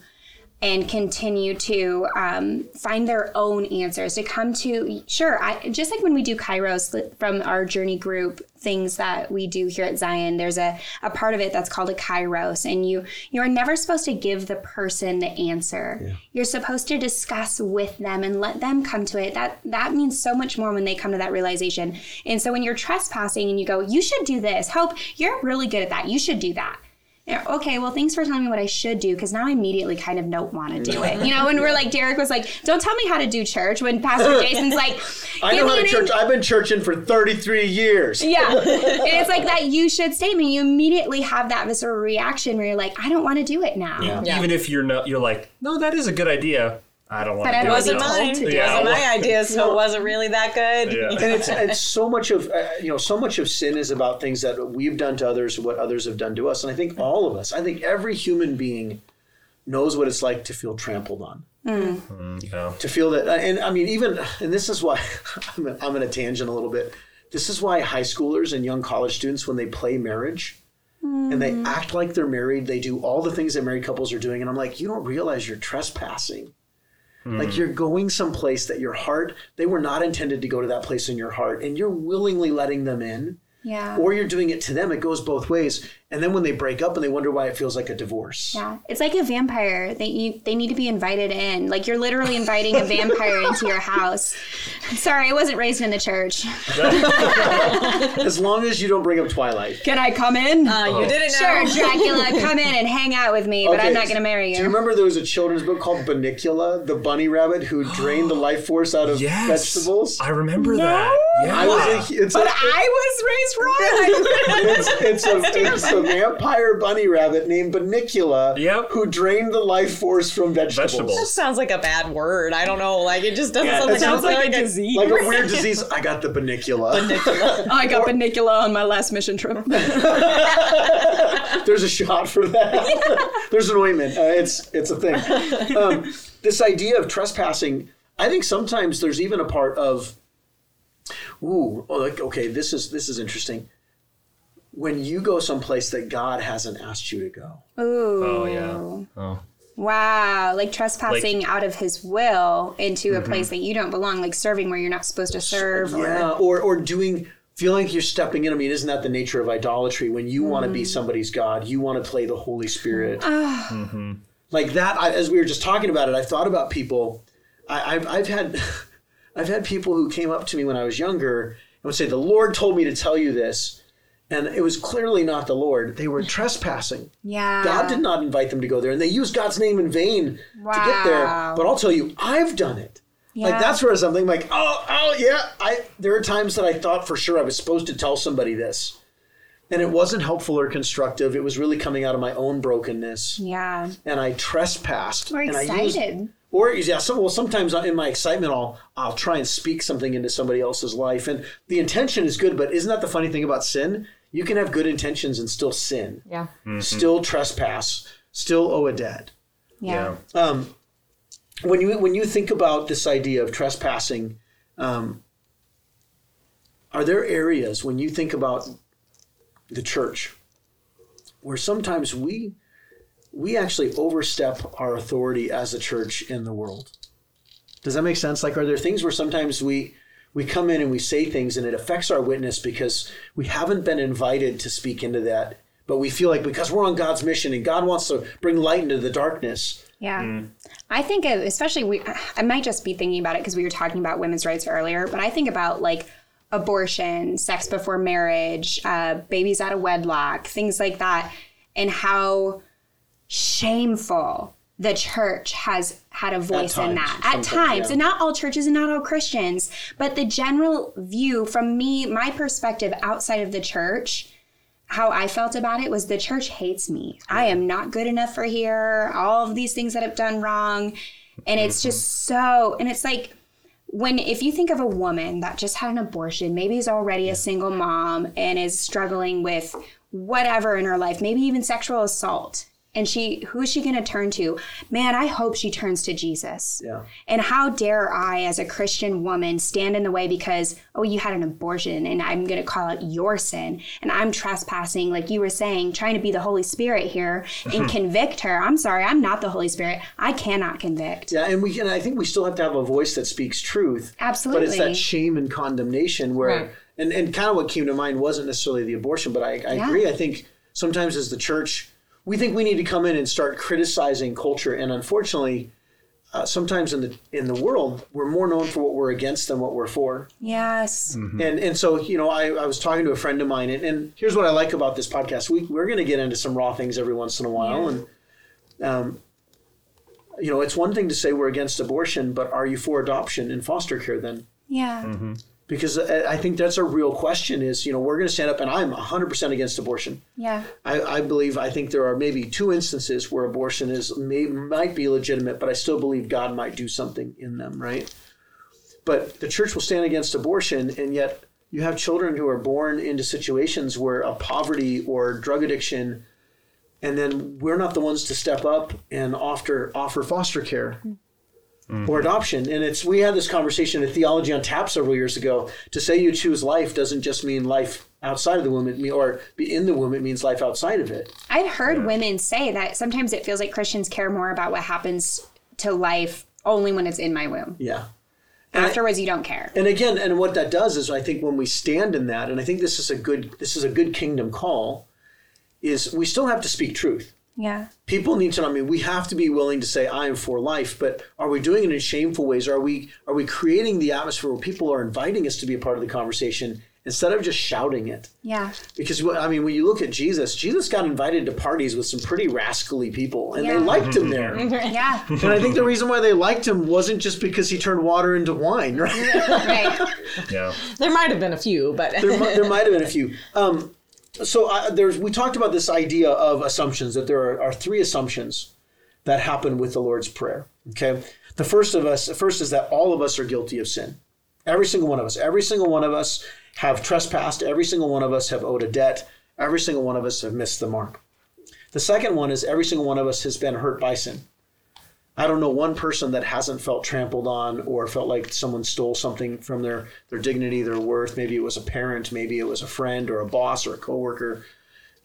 and continue to um, find their own answers to come to sure I, just like when we do kairos from our journey group things that we do here at zion there's a, a part of it that's called a kairos and you you're never supposed to give the person the answer. You're supposed to discuss with them and let them come to it. That that means so much more when they come to that realization. And so when you're trespassing and you go you should do this. Hope you're really good at that. You should do that Yeah, okay, well, thanks for telling me what I should do because now I immediately kind of don't want to do it. You know, when we're like, Derek was like, don't tell me how to do church. When Pastor Jason's like, I know how to church. in-" I've been churching for 33 years. Yeah. and it's like that you should statement. You immediately have that visceral reaction where you're like, I don't want to do it now. Yeah. Yeah. Even if you're not, you're like, no, that is a good idea. I don't want But to I do wasn't it. mine. It Yeah. wasn't my idea, so it wasn't really that good. Yeah. and it's it's so much of uh, you know so much of sin is about things that we've done to others what others have done to us and i think all of us i think every human being knows what it's like to feel trampled on mm, Yeah. to feel that uh, and i mean even and this is why i'm, in- I'm in a tangent a little bit this is why high schoolers and young college students when they play marriage and they mm. act like they're married they do all the things that married couples are doing and i'm like you don't realize you're trespassing like mm. you're going someplace that your heart they were not intended to go to that place in your heart and you're willingly letting them in Yeah. or you're doing it to them it goes both ways and then when they break up and they wonder why it feels like a divorce Yeah, it's like a vampire. They you, they need to be invited in. Like you're literally inviting a vampire into your house. Sorry, I wasn't raised in the church. as long as you don't bring up twilight Can I come in? Uh, you did it sure, now. Dracula, come in and hang out with me, but Okay, I'm not going to marry you. do you remember there was a children's book called Bunnicula, the bunny rabbit who drained the life force out of Yes. vegetables? I remember that. Yeah. I was a, it's but a, I was raised wrong. it's, it's, a, it's a vampire bunny rabbit named Bunnicula Yep. who drained the life force from vegetables. Vegetables. sounds like a bad word. I don't know. Like it just doesn't Yeah, sound it like sounds like like a a disease. Like a weird disease. I got the Bunnicula. Bunnicula. I got Bunnicula on my last mission trip. There's a shot for that. There's an ointment. Uh, it's it's a thing. Um, this idea of trespassing, I think sometimes there's even a part of, ooh, oh, like, okay, this is this is interesting. When you go someplace that God hasn't asked you to go, Ooh. Oh yeah. Oh. Wow, like trespassing out of his will into a mm-hmm. place that you don't belong, like serving where you're not supposed to serve. Or, yeah, or or doing feeling like you're stepping in. I mean, isn't that the nature of idolatry? When you want to be mm-hmm. somebody's God, you want to play the Holy Spirit. Ah. Mm-hmm. Like that, I, as we were just talking about it, I thought about people. I, I've, I've had, I've had people who came up to me when I was younger and would say, "The Lord told me to tell you this," and it was clearly not the Lord. They were trespassing. Yeah. God did not invite them to go there, and they used God's name in vain to get there. But I'll tell you, I've done it. Like that's where something like, oh, oh yeah. I there are times that I thought for sure I was supposed to tell somebody this, and it wasn't helpful or constructive. It was really coming out of my own brokenness, Yeah. and I trespassed. We're and I used- excited. or yeah, some, well, sometimes in my excitement, I'll I'll try and speak something into somebody else's life, and the intention is good. But isn't that the funny thing about sin? You can have good intentions and still sin, Yeah. still trespass, still owe a debt. Yeah. Um, when you when you think about this idea of trespassing, um, are there areas when you think about the church where sometimes we we actually overstep our authority as a church in the world? Does that make sense? Like, are there things where sometimes we we come in and we say things and it affects our witness because we haven't been invited to speak into that, but we feel like because we're on God's mission and God wants to bring light into the darkness, Yeah. I think especially, we, I might just be thinking about it because we were talking about women's rights earlier, but I think about like abortion, sex before marriage, uh, babies out of wedlock, things like that, and how shameful the church has had a voice in that at times yeah. and not all churches and not all christians but the general view from me my perspective outside of the church how I felt about it was the church hates me. I am not good enough for here. All of these things that I've done wrong. And it's mm-hmm. just so, and it's like, when if you think of a woman that just had an abortion, maybe is already a single mom and is struggling with whatever in her life, maybe even sexual assault, and she who is she going to turn to? Man, I hope she turns to Jesus. Yeah. And how dare I, as a Christian woman, stand in the way because, oh, you had an abortion and I'm going to call out your sin and I'm trespassing, like you were saying, trying to be the Holy Spirit here and convict her. I'm sorry, I'm not the Holy Spirit. I cannot convict. Yeah, and we can. I think we still have to have a voice that speaks truth. Absolutely but it's that shame and condemnation where, Right. and and kind of what came to mind wasn't necessarily the abortion, but I, I Yeah. agree. I think sometimes as the church, we think we need to come in and start criticizing culture, and unfortunately, uh, sometimes in the in the world we're more known for what we're against than what we're for. Yes. And and so you know I, I was talking to a friend of mine and, and here's what I like about this podcast. We we're going to get into some raw things every once in a while and um, you know it's one thing to say we're against abortion, but are you for adoption and foster care then? Yeah. Because I think that's a real question. Is you know we're going to stand up and I'm 100 percent against abortion. Yeah. I, I believe I think there are maybe two instances where abortion is may, might be legitimate, but I still believe God might do something in them, right? But the church will stand against abortion, and yet you have children who are born into situations where a poverty or drug addiction, and then we're not the ones to step up and offer offer foster care mm-hmm. Mm-hmm. or adoption. And it's we had this conversation at Theology on Tap several years ago. To say you choose life doesn't just mean life outside of the womb, it mean, or be in the womb. It means life outside of it. I've heard women say that sometimes it feels like Christians care more about what happens to life only when it's in my womb. Yeah. And I- Afterwards, you don't care. And again, and what that does is, I think when we stand in that, and I think this is a good, this is a good kingdom call, is we still have to speak truth. Yeah. People need to know. I mean, we have to be willing to say, "I am for life," but are we doing it in shameful ways? Are we are we creating the atmosphere where people are inviting us to be a part of the conversation instead of just shouting it? Yeah. Because what- I mean, when you look at Jesus, Jesus got invited to parties with some pretty rascally people, and Yeah. they liked him there. Yeah. and I think the reason why they liked him wasn't just because he turned water into wine, right? right. Yeah. There might have been a few, but there, there might have been a few. Um, so uh, there's we talked about this idea of assumptions that there are, are three assumptions that happen with the Lord's prayer. Okay, the first of us, first is that all of us are guilty of sin. Every single one of us. Every single one of us have trespassed. Every single one of us have owed a debt. Every single one of us have missed the mark. The second one is every single one of us has been hurt by sin. I don't know one person that hasn't felt trampled on or felt like someone stole something from their, their dignity, their worth. Maybe it was a parent, maybe it was a friend or a boss or a coworker,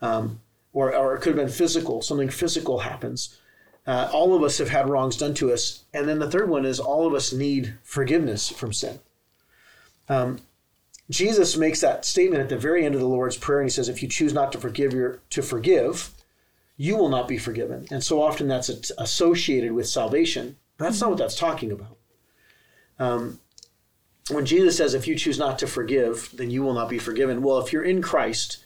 um, or, or it could have been physical. Something physical happens. Uh, all of us have had wrongs done to us. And then the third one is all of us need forgiveness from sin. Um, Jesus makes that statement at the very end of the Lord's Prayer, and he says, "If you choose not to forgive your to forgive, you will not be forgiven." And so often that's associated with salvation. That's not what that's talking about. Um, when Jesus says, "If you choose not to forgive, then you will not be forgiven," well, if you're in Christ,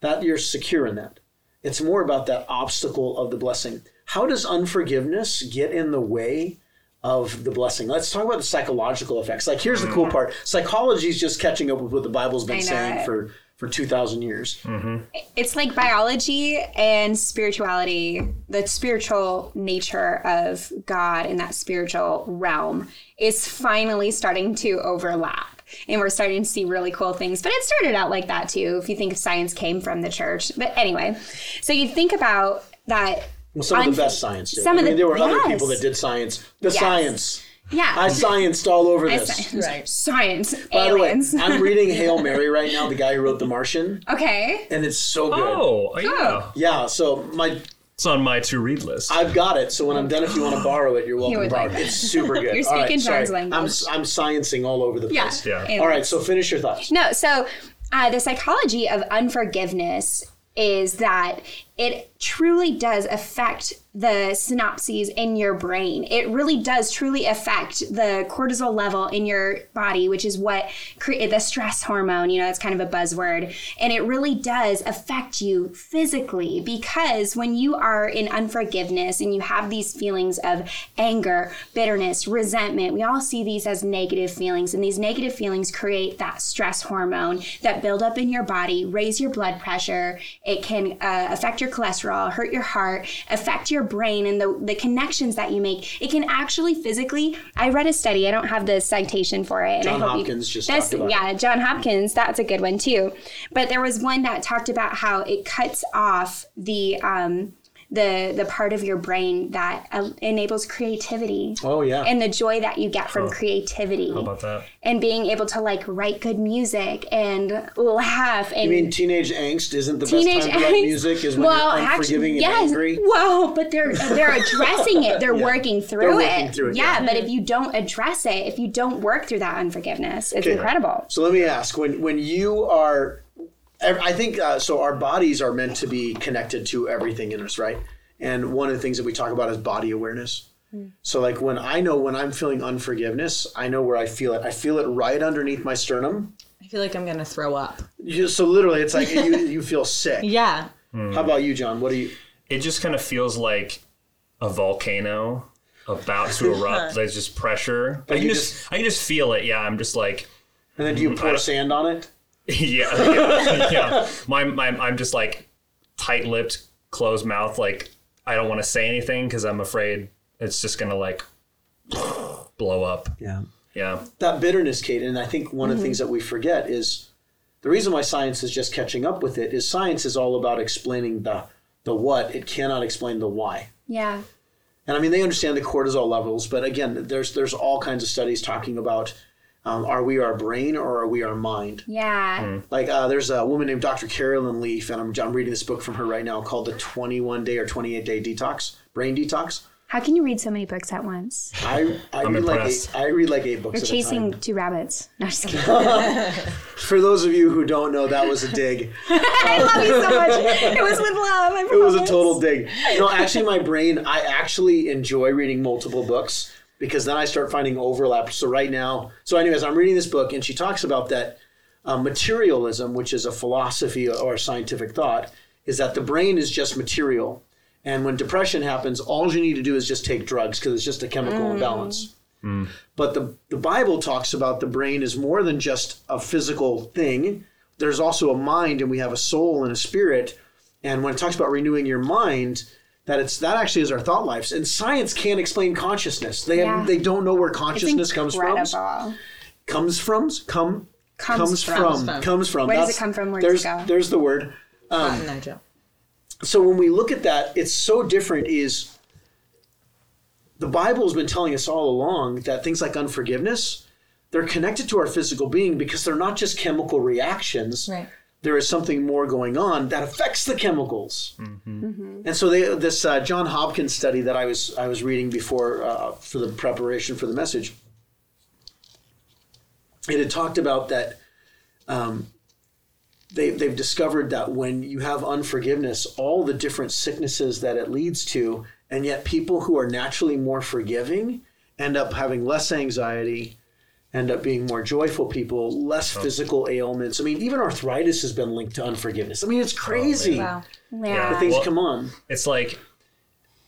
that you're secure in that. It's more about that obstacle of the blessing. How does unforgiveness get in the way of the blessing? Let's talk about the psychological effects. Like, here's the cool mm-hmm. part: psychology is just catching up with what the Bible's been saying for for two thousand years. Mm-hmm. It's like biology and spirituality, the spiritual nature of God in that spiritual realm is finally starting to overlap. And we're starting to see really cool things. But it started out like that too, if you think science came from the church. But anyway, so you think about that. Well, some of unf- the best science did. Some I of mean, the- there were other people that did science. The Yes. science. Yeah. I scienced all over I this. science. Right. Science. By aliens. the way, I'm reading Hail Mary right now, the guy who wrote The Martian, okay. and it's so good. Oh, yeah. Yeah, so my It's on my to read list. I've got it. So when I'm done, if you want to borrow it, you're welcome to borrow like it. It's super good. You're speaking sorry. John's language. I'm I'm sciencing all over the place. Yeah. Aliens. All right, so finish your thoughts. No, so uh, the psychology of unforgiveness is that it truly does affect the synapses in your brain. It really does truly affect the cortisol level in your body, which is what the stress hormone, you know, it's kind of a buzzword. And it really does affect you physically because when you are in unforgiveness and you have these feelings of anger, bitterness, resentment, we all see these as negative feelings. And these negative feelings create that stress hormone that build up in your body, raise your blood pressure. It can uh, affect your cholesterol, hurt your heart, affect your brain and the, the connections that you make. It can actually physically, I read a study, I don't have the citation for it. And John I hope Hopkins you, just about. Yeah, John Hopkins, that's a good one too. But there was one that talked about how it cuts off the, um, the, the part of your brain that uh, enables creativity Oh yeah. and the joy that you get from creativity How about that? and being able to like write good music and laugh and you mean teenage angst isn't the teenage best time to write music is when well, you're unforgiving actually, and yes. angry? Well, but they're they're addressing it. They're working through working it. through it, yeah, yeah. but if you don't address it, if you don't work through that unforgiveness, it's Okay. incredible. So let me ask: when when you are, I think uh, so. Our bodies are meant to be connected to everything in us, right? And one of the things that we talk about is body awareness. So like when I know when I'm feeling unforgiveness, I know where I feel it. I feel it right underneath my sternum. I feel like I'm gonna throw up. You, so literally, it's like you, you feel sick. Yeah. How about you, John? What do you? It just kind of feels like a volcano about to erupt. There's just pressure. I you can just, I can just feel it. Yeah, I'm just like, And then do you pour sand on it? yeah, yeah, yeah. My, my, I'm just like tight-lipped, closed mouth. Like I don't want to say anything because I'm afraid it's just gonna like blow up. Yeah. Yeah, That bitterness, Kate, and I think one of the mm-hmm. things that we forget is the reason why science is just catching up with it is science is all about explaining the the what. It cannot explain the why. Yeah. And I mean, they understand the cortisol levels, but again, there's there's all kinds of studies talking about um, are we our brain or are we our mind? Yeah. Like uh, there's a woman named Dr. Carolyn Leaf, and I'm, I'm reading this book from her right now called the 21 day or 28 day detox, brain detox. How can you read so many books at once? I I I'm read like eight, I read like eight books. You're at chasing a time. two rabbits. No, just kidding. For those of you who don't know, that was a dig. I love you so much. It was with love. I It was a total dig. No, actually, my brain, I actually enjoy reading multiple books because then I start finding overlap. So, right now, so, anyways, I'm reading this book and she talks about that uh, materialism, which is a philosophy or a scientific thought, is that the brain is just material. And when depression happens, all you need to do is just take drugs because it's just a chemical imbalance. But the, the Bible talks about the brain is more than just a physical thing. There's also a mind, and we have a soul and a spirit. And when it talks about renewing your mind, that it's that actually is our thought lives. And science can't explain consciousness. They Yeah. have, they don't know where consciousness comes from. Comes from come Comes comes from. from comes from. Where does it come from? Where does there's it go? there's the word. Cotton um, Eye Joe. So when we look at that, it's so different. Is the Bible has been telling us all along that things like unforgiveness, they're connected to our physical being because they're not just chemical reactions. Right. There is something more going on that affects the chemicals. And so they, this uh, John Hopkins study that I was I was reading before uh, for the preparation for the message, it had talked about that um, they, they've discovered that when you have unforgiveness, all the different sicknesses that it leads to, and yet people who are naturally more forgiving end up having less anxiety, end up being more joyful people, less physical ailments. I mean, even arthritis has been linked to unforgiveness. I mean, it's crazy. Wow. Yeah. the things Well- come on. it's like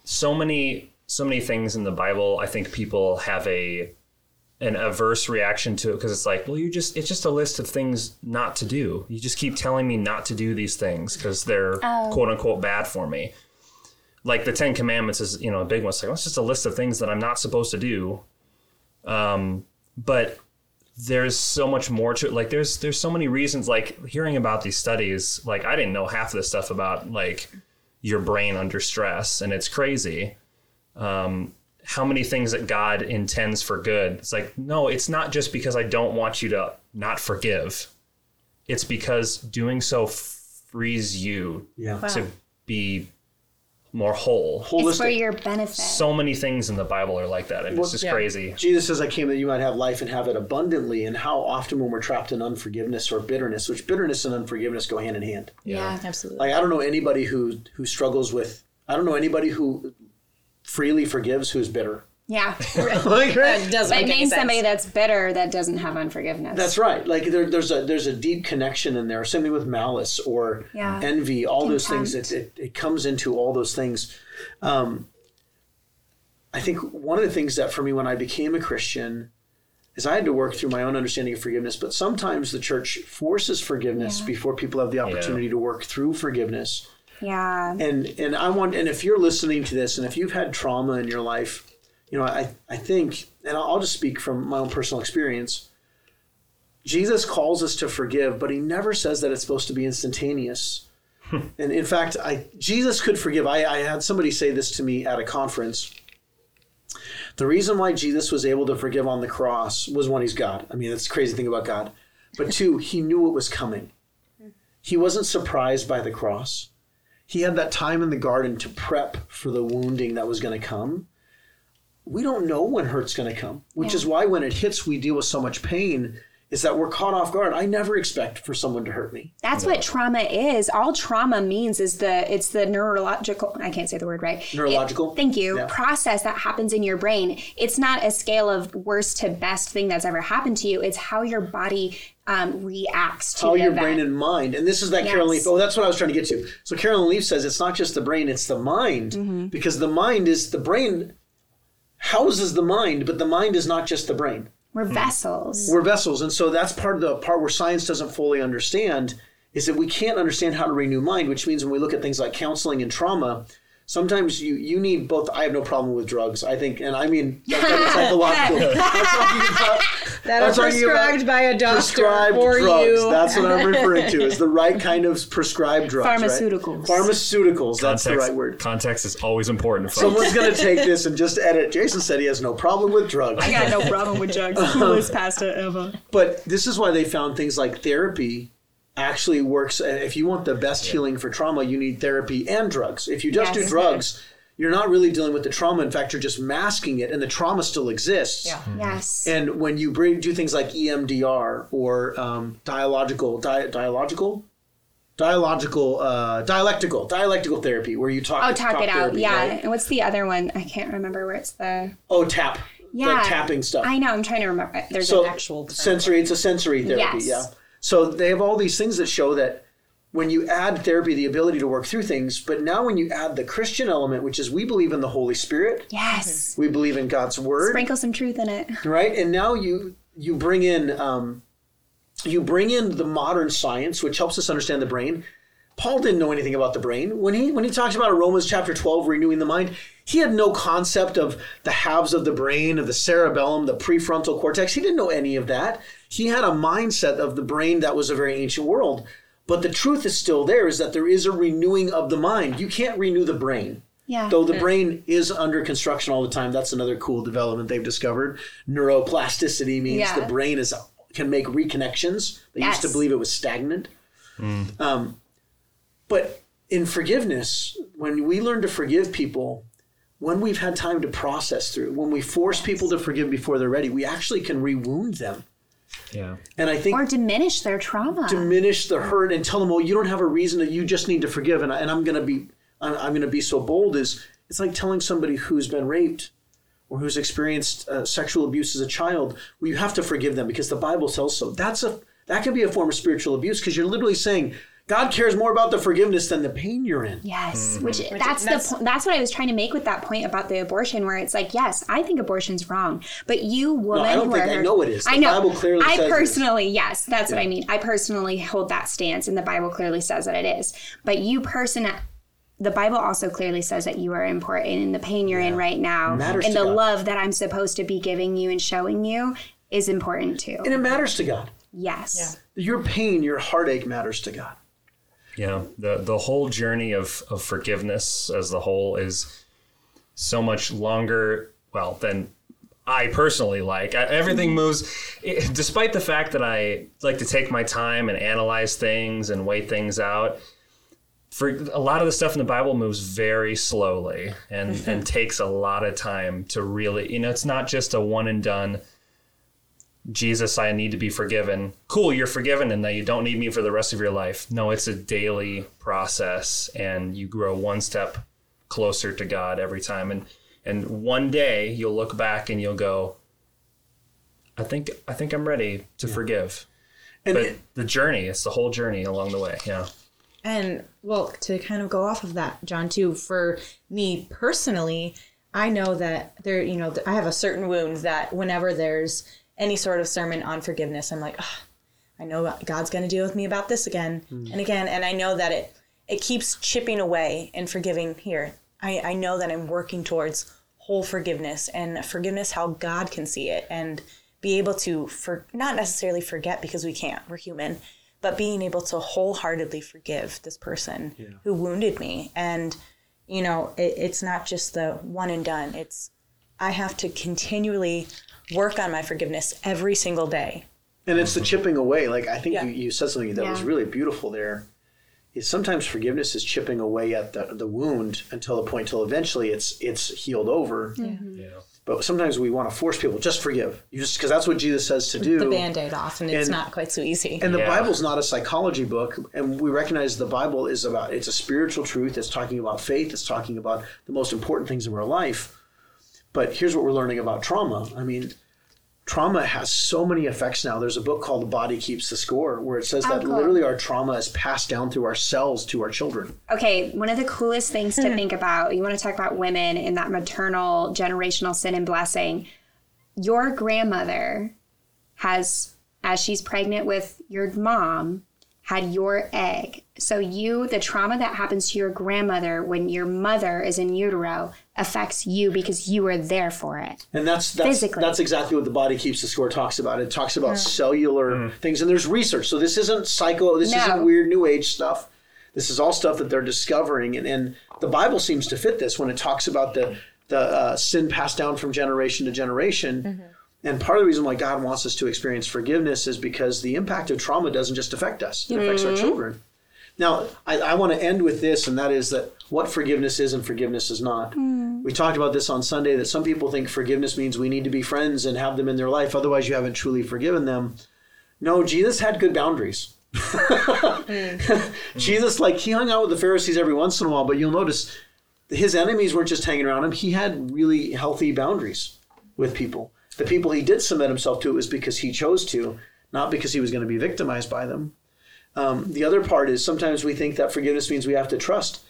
so many so many things in the Bible. I think people have a an averse reaction to it because it's like, well, you just it's just a list of things not to do. You just keep telling me not to do these things because they're quote unquote bad for me. Like the Ten Commandments is you know a big one. It's like well, it's just a list of things that I'm not supposed to do. Um, but there's so much more to it. Like there's there's so many reasons. Like hearing about these studies, like I didn't know half of this stuff about like your brain under stress, and it's crazy. Um, how many things that God intends for good? It's like no, it's not just because I don't want you to not forgive. It's because doing so frees you Yeah. to be more whole. It's for Holistic. your benefit. So many things in the Bible are like that, and it's just yeah. crazy. Jesus says, I came that you might have life and have it abundantly. And how often when we're trapped in unforgiveness or bitterness, which bitterness and unforgiveness go hand in hand. yeah. Absolutely. Like I don't know anybody who who struggles with. I don't know anybody who freely forgives who's bitter. Yeah. like, That doesn't But name somebody that's bitter that doesn't have unforgiveness. That's right. Like there, there's a there's a deep connection in there. Same thing with malice or Yeah. envy. All those things. It, it it comes into all those things. Um, I think one of the things that for me when I became a Christian is I had to work through my own understanding of forgiveness. But sometimes the church forces forgiveness Yeah. before people have the opportunity to work through forgiveness. Yeah. and and I want and if you're listening to this and if you've had trauma in your life, you know, I I think and I'll just speak from my own personal experience. Jesus calls us to forgive, but he never says that it's supposed to be instantaneous. Hmm. and in fact, I Jesus could forgive. I, I had somebody say this to me at a conference. The reason why Jesus was able to forgive on the cross was one, he's God. I mean, that's the crazy thing about God. But two, he knew it was coming. He wasn't surprised by the cross he had that time in the garden to prep for the wounding that was going to come. We don't know when hurt's going to come, which Yeah. is why when it hits, we deal with so much pain. is that we're caught off guard. I never expect for someone to hurt me. That's what trauma is. All trauma means is the it's the neurological I can't say the word right. Neurological? It- thank you. Yeah. Process that happens in your brain. It's not a scale of worst to best thing that's ever happened to you. It's how your body um, reacts to How the your event. brain and mind, and this is that Carolyn Leaf. Oh, that's what I was trying to get to. So Carolyn Leaf says it's not just the brain; it's the mind, Mm-hmm. because the mind is the brain houses the mind, but the mind is not just the brain. We're hmm. vessels. We're vessels, and so that's part of the part where science doesn't fully understand is that we can't understand how to renew mind, which means when we look at things like counseling and trauma, sometimes you you need both. I have no problem with drugs. I think, and I mean that, that's psychological. I'm talking about That I'm are prescribed by a doctor prescribed for drugs. you. That's what I'm referring to. Is the right kind of prescribed drugs. right? Pharmaceuticals. Pharmaceuticals. That's the right word. Context is always important. Folks. Someone's going to take this and just edit. Jason said he has no problem with drugs. I got no problem with drugs. Coolest pasta ever. But this is why they found things like therapy actually works. If you want the best healing for trauma, you need therapy and drugs. If you just do drugs, you're not really dealing with the trauma. In fact, you're just masking it, and the trauma still exists. Yeah. Yes. And when you bring, do things like EMDR or um, dialogical, di- dialogical, dialogical, uh, dialectical, dialectical therapy, where you talk. oh, talk, it out. Yeah. right? And what's the other one? I can't remember where it's the. Oh, tap. Yeah. Like tapping stuff. I know. I'm trying to remember. There's so an actual. term. sensory it's a sensory therapy Yes. yeah so they have all these things that show that when you add therapy the ability to work through things but now when you add the christian element which is we believe in the holy spirit. Yes. we believe in god's word. Sprinkle some truth in it. right? And now you you bring in um, you bring in the modern science which helps us understand the brain. Paul didn't know anything about the brain. When he when he talks about romans chapter 12 renewing the mind he had no concept of the halves of the brain of the cerebellum the prefrontal cortex. He didn't know any of that. He had a mindset of the brain that was a very ancient world but the truth is still there is that there is a renewing of the mind you can't renew the brain Yeah. Though the brain is under construction all the time, that's another cool development they've discovered. Neuroplasticity means Yeah. the brain is can make reconnections. They used to believe it was stagnant. Um, but in forgiveness, when we learn to forgive people, when we've had time to process through, when we force people to forgive before they're ready, we actually can rewound them. Yeah. And I think Or diminish their trauma. diminish the hurt and tell them, well, you don't have a reason to, you just need to forgive. And, I, and I'm going to be, I'm, I'm going to be so bold is it's like telling somebody who's been raped or who's experienced uh, sexual abuse as a child, well, you have to forgive them because the Bible tells so. That's a, that can be a form of spiritual abuse because you're literally saying God cares more about the forgiveness than the pain you're in. Yes, mm-hmm. which that's, that's- the po- that's what I was trying to make with that point about the abortion, where it's like, yes, I think abortion's wrong, but you woman, I don't who think are I know it is. The I know. Bible clearly I says it is. personally, yes, that's what I mean. I personally hold that stance, and the Bible clearly says that it is. But you person. The Bible also clearly says that you are important in the pain you're in right now, Matters and the God. love that I'm supposed to be giving you and showing you is important too. And it matters to God. Yes. Your pain, your heartache matters to God. Yeah, the the whole journey of of forgiveness as the whole is so much longer. Well, than I personally like. I, everything moves, it, despite the fact that I like to take my time and analyze things and weigh things out. For a lot of the stuff in the Bible moves very slowly and and takes a lot of time to really. You know, it's not just a one and done. Jesus, I need to be forgiven. Cool, you're forgiven, and that you don't need me for the rest of your life. No, it's a daily process, and you grow one step closer to God every time. And and one day you'll look back and you'll go, I think I think I'm ready to forgive. And But it- the journey, it's the whole journey along the way. Yeah. And well, to kind of go off of that, John, too, for me personally, I know that there, you know, I have a certain wound that whenever there's any sort of sermon on forgiveness, I'm like, "Ugh, I know God's going to deal with me about this again hmm. and again, and I know that it it keeps chipping away and forgiving here. I, I know that I'm working towards whole forgiveness and forgiveness how God can see it and be able to for not necessarily forget because we can't, we're human, but being able to wholeheartedly forgive this person who wounded me. And, you know, it, it's not just the one and done. It's I have to continually work on my forgiveness every single day. And it's the mm-hmm. chipping away. Like I think Yeah. you, you said something that was really beautiful there. Is sometimes forgiveness is chipping away at the, the wound until the point till eventually it's it's healed over. Yeah. Mm-hmm. but sometimes we want to force people just forgive. You just because that's what Jesus says to do. The band aid off, and it's And- not quite so easy. And the Yeah. Bible's not a psychology book, and we recognize the Bible is about it's a spiritual truth. It's talking about faith. It's talking about the most important things of our life. But here's what we're learning about trauma. I mean, trauma has so many effects now. There's a book called The Body Keeps the Score, where it says oh, that cool. literally our trauma is passed down through our cells to our children. Okay, one of the coolest things to hmm. think about, you want to talk about women and that maternal generational sin and blessing. Your grandmother has, as she's pregnant with your mom, had your egg. So you, the trauma that happens to your grandmother when your mother is in utero affects you because you were there for it. And that's that's Physically. that's exactly what the body keeps the score talks about. It talks about cellular things, and there's research. So this isn't psycho. This No. isn't weird new age stuff. This is all stuff that they're discovering, and, and the Bible seems to fit this when it talks about the the uh, sin passed down from generation to generation. And part of the reason why God wants us to experience forgiveness is because the impact of trauma doesn't just affect us; it affects our mm-hmm. children. Now, I, I want to end with this, and that is that what forgiveness is and forgiveness is not. Mm. We talked about this on Sunday that some people think forgiveness means we need to be friends and have them in their life, otherwise, you haven't truly forgiven them. No, Jesus had good boundaries. Mm. Jesus, like, he hung out with the Pharisees every once in a while, but you'll notice his enemies weren't just hanging around him, he had really healthy boundaries with people. The people he did submit himself to, it was because he chose to, not because he was going to be victimized by them. Um, the other part is sometimes we think that forgiveness means we have to trust.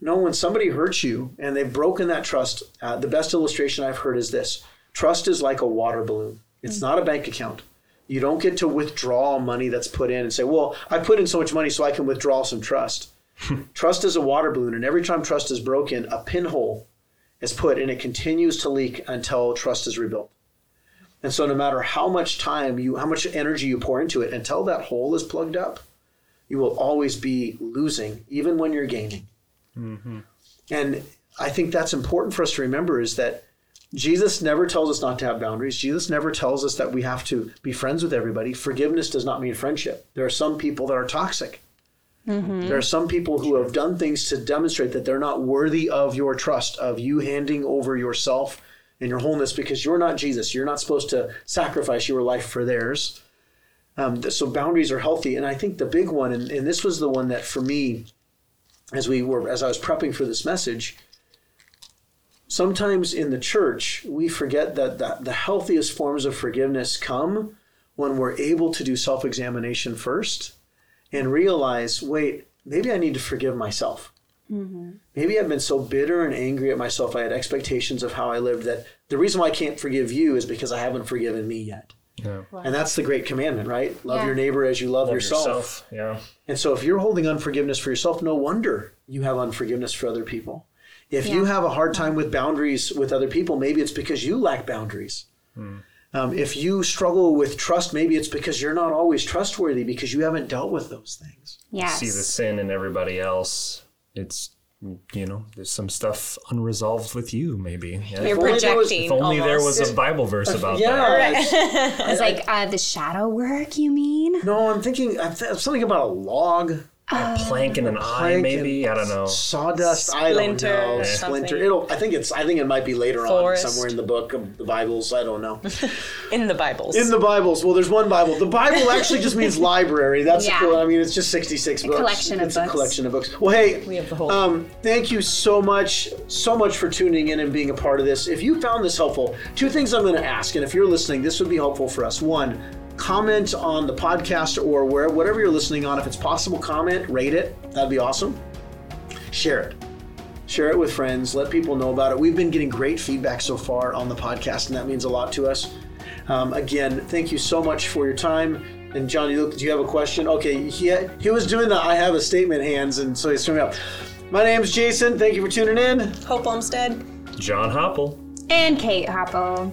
No, when somebody hurts you and they've broken that trust, uh, the best illustration I've heard is this trust is like a water balloon, it's not a bank account. You don't get to withdraw money that's put in and say, well, I put in so much money so I can withdraw some trust. trust is a water balloon, and every time trust is broken, a pinhole is put and it continues to leak until trust is rebuilt. And so, no matter how much time you, how much energy you pour into it, until that hole is plugged up, you will always be losing, even when you're gaining. Mm-hmm. And I think that's important for us to remember is that Jesus never tells us not to have boundaries. Jesus never tells us that we have to be friends with everybody. Forgiveness does not mean friendship. There are some people that are toxic. Mm-hmm. There are some people who have done things to demonstrate that they're not worthy of your trust, of you handing over yourself and your wholeness because you're not Jesus. You're not supposed to sacrifice your life for theirs. Um, so boundaries are healthy. And I think the big one, and, and this was the one that for me, as we were, as I was prepping for this message, sometimes in the church, we forget that the, the healthiest forms of forgiveness come when we're able to do self examination first and realize wait, maybe I need to forgive myself. Maybe I've been so bitter and angry at myself. I had expectations of how I lived that the reason why I can't forgive you is because I haven't forgiven me yet. Yeah. And that's the great commandment, right? Love Yeah. your neighbor as you love, Love yourself. yourself. Yeah. And so if you're holding unforgiveness for yourself, no wonder you have unforgiveness for other people. If you have a hard time with boundaries with other people, maybe it's because you lack boundaries. Um, if you struggle with trust, maybe it's because you're not always trustworthy because you haven't dealt with those things. Yes. See the sin in everybody else. It's you know, there's some stuff unresolved with you, maybe. Yeah. You're If only there was- projecting. if only there was a Bible verse about that. Yeah. it's- It's like uh, the shadow work, you mean? no, I'm thinking I'm th- something about a log. A plank in an eye, maybe. I don't know. Sawdust. I don't know. or Splinter. something. It'll. I think it's. I think it might be later Forest. on somewhere in the book of the Bibles. I don't know. in the Bibles. In the Bibles. Well, there's one Bible. The Bible actually just means library. That's Yeah. cool. I mean, it's just 66 books. collection of it's a books. collection of books. Well, hey, We have the whole- um, thank you so much, so much for tuning in and being a part of this. If you found this helpful, two things I'm going to ask, and if you're listening, this would be helpful for us. One, comment on the podcast or where whatever you're listening on. If it's possible, comment, rate it. That'd be awesome. Share it share it with friends let people know about it we've been getting great feedback so far on the podcast and that means a lot to us um, again thank you so much for your time and john do you have a question okay he, he was doing the i have a statement hands and so he's coming up my name's jason thank you for tuning in Hope Olmsted. John Hopple. And Kate Hoppo.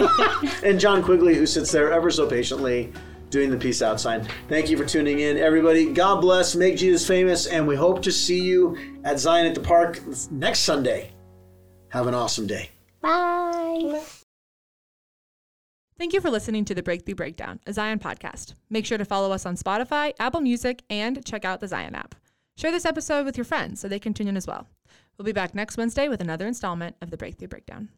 and john quigley who sits there ever so patiently doing the peace out sign thank you for tuning in everybody god bless make jesus famous and we hope to see you at zion at the park next sunday have an awesome day Bye. Thank you for listening to the Breakthrough Breakdown, a Zion podcast. Make sure to follow us on Spotify, Apple Music, and check out the Zion app. Share this episode with your friends so they can tune in as well. We'll be back next Wednesday with another installment of the Breakthrough Breakdown.